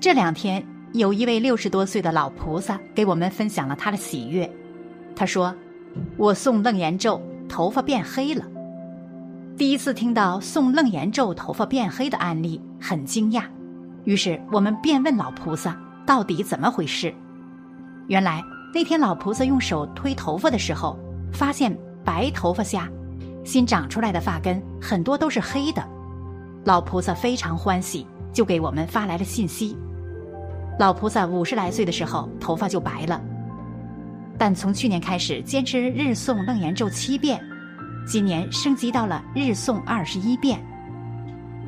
这两天，有一位六十多岁的老菩萨给我们分享了他的喜悦。他说：“我诵楞严咒，头发变黑了。”第一次听到诵楞严咒头发变黑的案例，很惊讶。于是我们便问老菩萨：“到底怎么回事？”原来那天老菩萨用手推头发的时候，发现白头发下新长出来的发根很多都是黑的。老菩萨非常欢喜，就给我们发来了信息。老菩萨五十来岁的时候，头发就白了，但从去年开始坚持日诵楞严咒七遍，今年升级到了日诵二十一遍，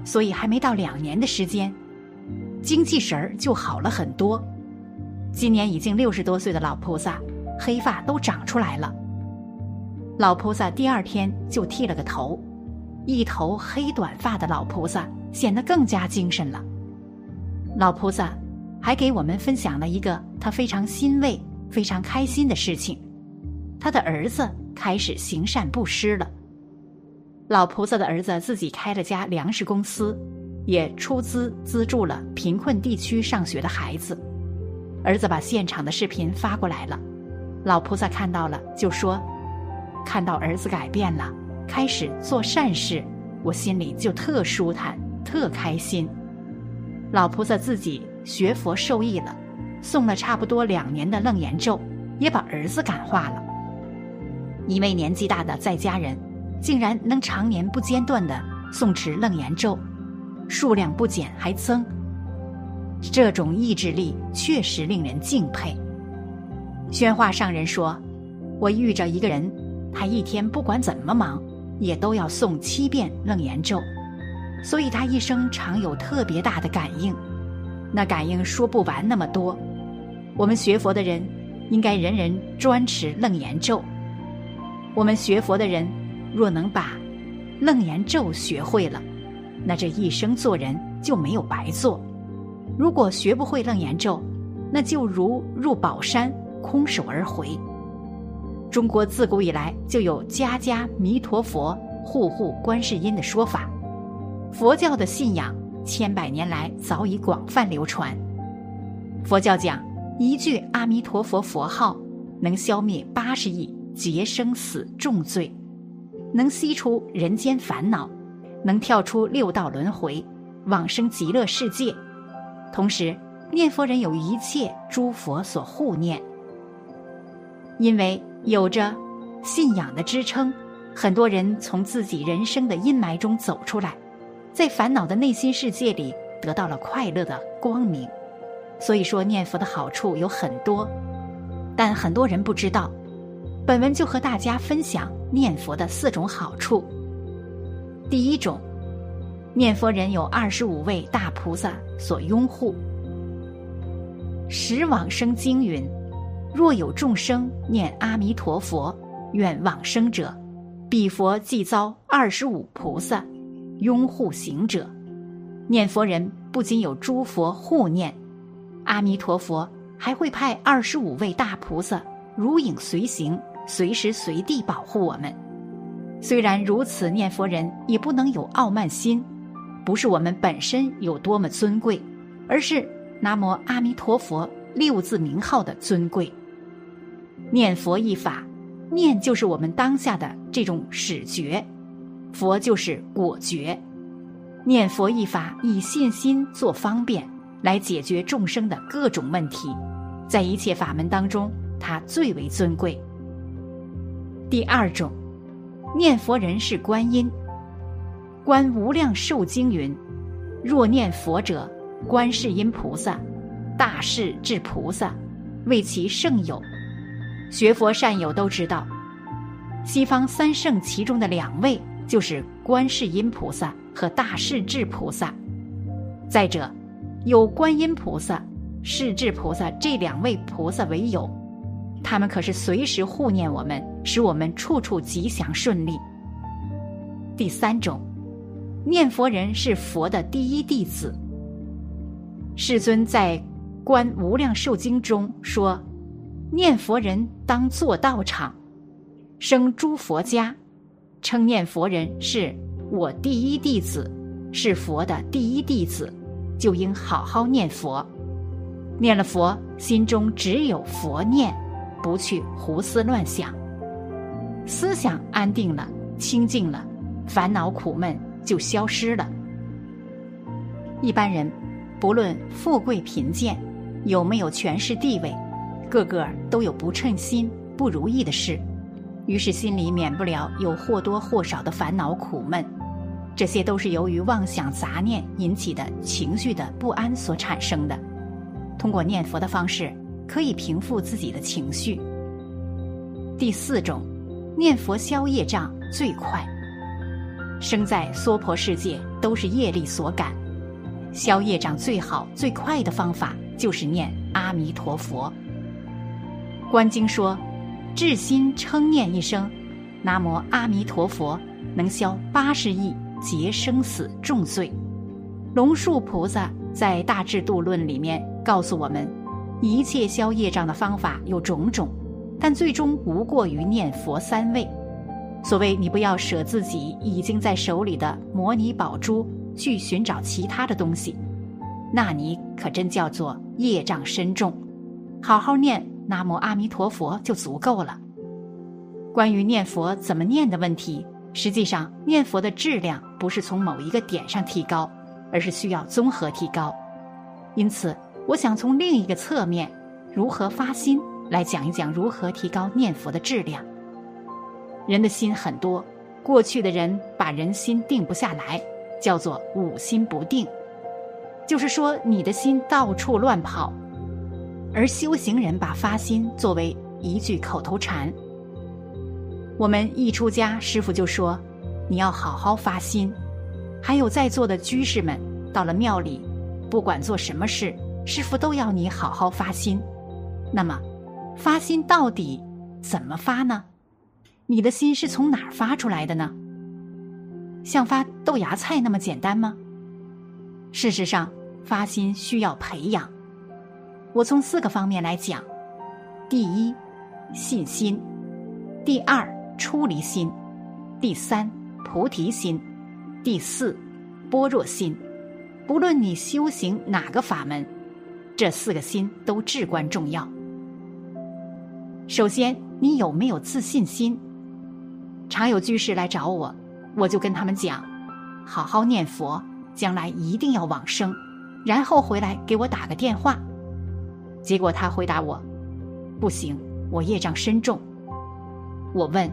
所以还没到两年的时间，精气神儿就好了很多。今年已经六十多岁的老菩萨，黑发都长出来了。老菩萨第二天就剃了个头，一头黑短发的老菩萨显得更加精神了。老菩萨。还给我们分享了一个他非常欣慰、非常开心的事情：他的儿子开始行善布施了。老菩萨的儿子自己开了家粮食公司，也出资资助了贫困地区上学的孩子。儿子把现场的视频发过来了，老菩萨看到了，就说：“看到儿子改变了，开始做善事，我心里就特舒坦、特开心。”老菩萨自己。学佛受益了，诵了差不多两年的楞严咒，也把儿子感化了。一位年纪大的在家人，竟然能常年不间断的诵持楞严咒，数量不减还增。这种意志力确实令人敬佩。宣化上人说：“我遇着一个人，他一天不管怎么忙，也都要诵七遍楞严咒，所以他一生常有特别大的感应。”那感应说不完那么多，我们学佛的人应该人人专持楞严咒。我们学佛的人若能把楞严咒学会了，那这一生做人就没有白做。如果学不会楞严咒，那就如入宝山空手而回。中国自古以来就有家家弥陀佛，户户观世音的说法，佛教的信仰。千百年来早已广泛流传。佛教讲一句阿弥陀佛佛号，能消灭八十亿劫生死重罪，能吸除人间烦恼，能跳出六道轮回，往生极乐世界。同时，念佛人有一切诸佛所护念。因为有着信仰的支撑，很多人从自己人生的阴霾中走出来。在烦恼的内心世界里得到了快乐的光明，所以说念佛的好处有很多，但很多人不知道。本文就和大家分享念佛的四种好处。第一种，念佛人有二十五位大菩萨所拥护。十往生经云：若有众生念阿弥陀佛，愿往生者，彼佛即遭二十五菩萨。拥护行者，念佛人不仅有诸佛护念，阿弥陀佛还会派二十五位大菩萨如影随形，随时随地保护我们。虽然如此，念佛人也不能有傲慢心，不是我们本身有多么尊贵，而是南无阿弥陀佛六字名号的尊贵。念佛一法，念就是我们当下的这种始觉。佛就是果觉，念佛一法以信心做方便，来解决众生的各种问题，在一切法门当中，它最为尊贵。第二种，念佛人是观音，《观无量寿经》云：“若念佛者，观世音菩萨、大势至菩萨为其圣友。”学佛善友都知道，西方三圣其中的两位。就是观世音菩萨和大势至菩萨。再者，有观音菩萨、势至菩萨这两位菩萨为友，他们可是随时护念我们，使我们处处吉祥顺利。第三种，念佛人是佛的第一弟子。世尊在《观无量寿经》中说：“念佛人当作道场，生诸佛家。”称念佛人是我第一弟子，是佛的第一弟子，就应好好念佛，念了佛，心中只有佛念，不去胡思乱想。思想安定了，清净了，烦恼苦闷就消失了。一般人，不论富贵贫贱，有没有权势地位，个个都有不称心、不如意的事，于是心里免不了有或多或少的烦恼苦闷。这些都是由于妄想杂念引起的情绪的不安所产生的。通过念佛的方式，可以平复自己的情绪。第四种，念佛消业障最快。生在娑婆世界，都是业力所感。消业障最好最快的方法就是念阿弥陀佛。观经说，至心称念一声“南无阿弥陀佛”，能消八十亿劫生死重罪。龙树菩萨在《大智度论》里面告诉我们，一切消业障的方法有种种，但最终无过于念佛三味。所谓你不要舍自己已经在手里的摩尼宝珠。去寻找其他的东西，那你可真叫做业障深重。好好念南无阿弥陀佛就足够了。关于念佛怎么念的问题，实际上念佛的质量不是从某一个点上提高，而是需要综合提高。因此，我想从另一个侧面，如何发心来讲一讲如何提高念佛的质量。人的心很多，过去的人把人心定不下来。叫做五心不定，就是说你的心到处乱跑，而修行人把发心作为一句口头禅。我们一出家，师傅就说你要好好发心。还有在座的居士们，到了庙里，不管做什么事，师傅都要你好好发心。那么，发心到底怎么发呢？你的心是从哪儿发出来的呢？像发豆芽菜那么简单吗？事实上，发心需要培养。我从四个方面来讲：第一，信心；第二，出离心；第三，菩提心；第四，般若心。不论你修行哪个法门，这四个心都至关重要。首先，你有没有自信心？常有居士来找我。我就跟他们讲，好好念佛，将来一定要往生，然后回来给我打个电话。结果他回答我：“不行，我业障深重。”我问：“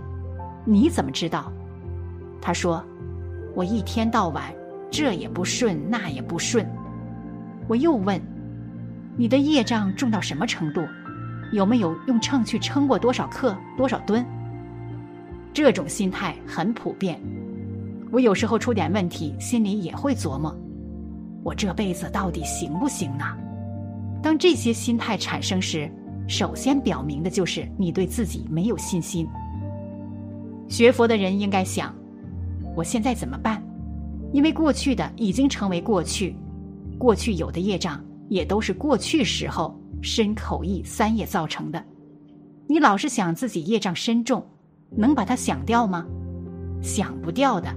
你怎么知道？”他说：“我一天到晚这也不顺，那也不顺。”我又问：“你的业障重到什么程度？有没有用秤去称过多少克、多少吨？”这种心态很普遍。我有时候出点问题，心里也会琢磨：我这辈子到底行不行呢？当这些心态产生时，首先表明的就是你对自己没有信心。学佛的人应该想：我现在怎么办？因为过去的已经成为过去，过去有的业障也都是过去时候身口意三业造成的。你老是想自己业障深重，能把它想掉吗？想不掉的。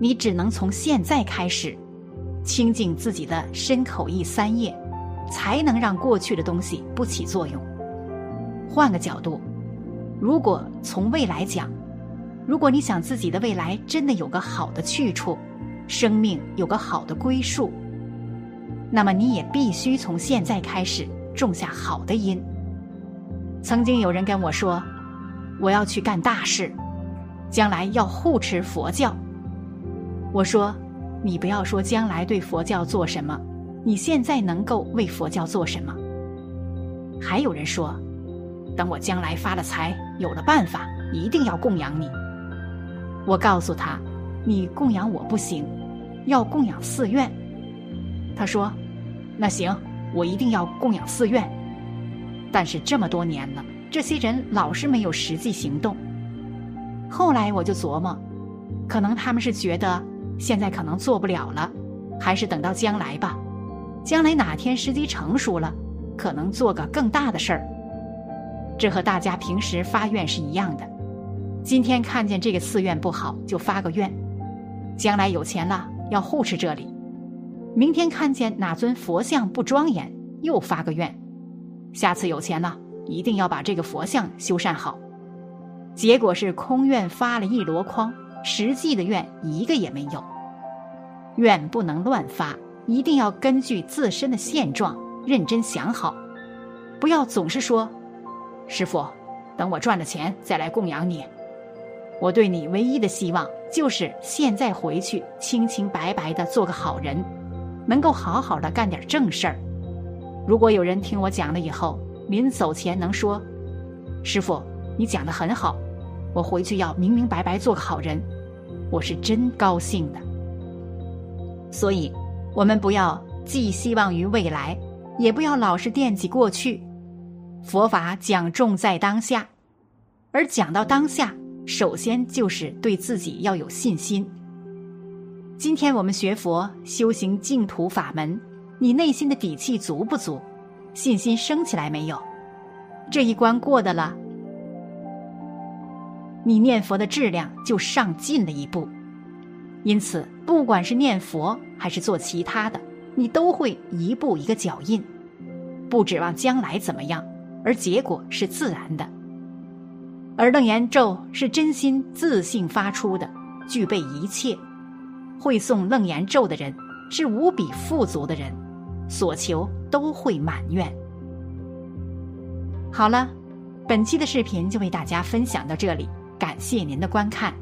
你只能从现在开始，清净自己的身口意三业，才能让过去的东西不起作用。换个角度，如果从未来讲，如果你想自己的未来真的有个好的去处，生命有个好的归宿，那么你也必须从现在开始种下好的因。曾经有人跟我说：“我要去干大事，将来要护持佛教。”我说：“你不要说将来对佛教做什么，你现在能够为佛教做什么？”还有人说：“等我将来发了财，有了办法，一定要供养你。”我告诉他：“你供养我不行，要供养寺院。”他说：“那行，我一定要供养寺院。”但是这么多年了，这些人老是没有实际行动。后来我就琢磨，可能他们是觉得。现在可能做不了了，还是等到将来吧。将来哪天时机成熟了，可能做个更大的事儿。这和大家平时发愿是一样的。今天看见这个寺院不好，就发个愿；将来有钱了，要护持这里。明天看见哪尊佛像不庄严，又发个愿，下次有钱了，一定要把这个佛像修缮好。结果是空愿发了一箩筐，实际的愿一个也没有。愿不能乱发，一定要根据自身的现状认真想好，不要总是说：“师傅，等我赚了钱再来供养你。”我对你唯一的希望就是现在回去清清白白的做个好人，能够好好的干点正事儿。如果有人听我讲了以后，临走前能说：“师傅，你讲的很好。”我回去要明明白白做个好人，我是真高兴的。所以，我们不要寄希望于未来，也不要老是惦记过去。佛法讲重在当下，而讲到当下，首先就是对自己要有信心。今天我们学佛修行净土法门，你内心的底气足不足？信心升起来没有？这一关过的了。你念佛的质量就上进了一步，因此，不管是念佛还是做其他的，你都会一步一个脚印，不指望将来怎么样，而结果是自然的。而楞严咒是真心自信发出的，具备一切。会诵楞严咒的人是无比富足的人，所求都会满愿。好了，本期的视频就为大家分享到这里。感谢您的观看。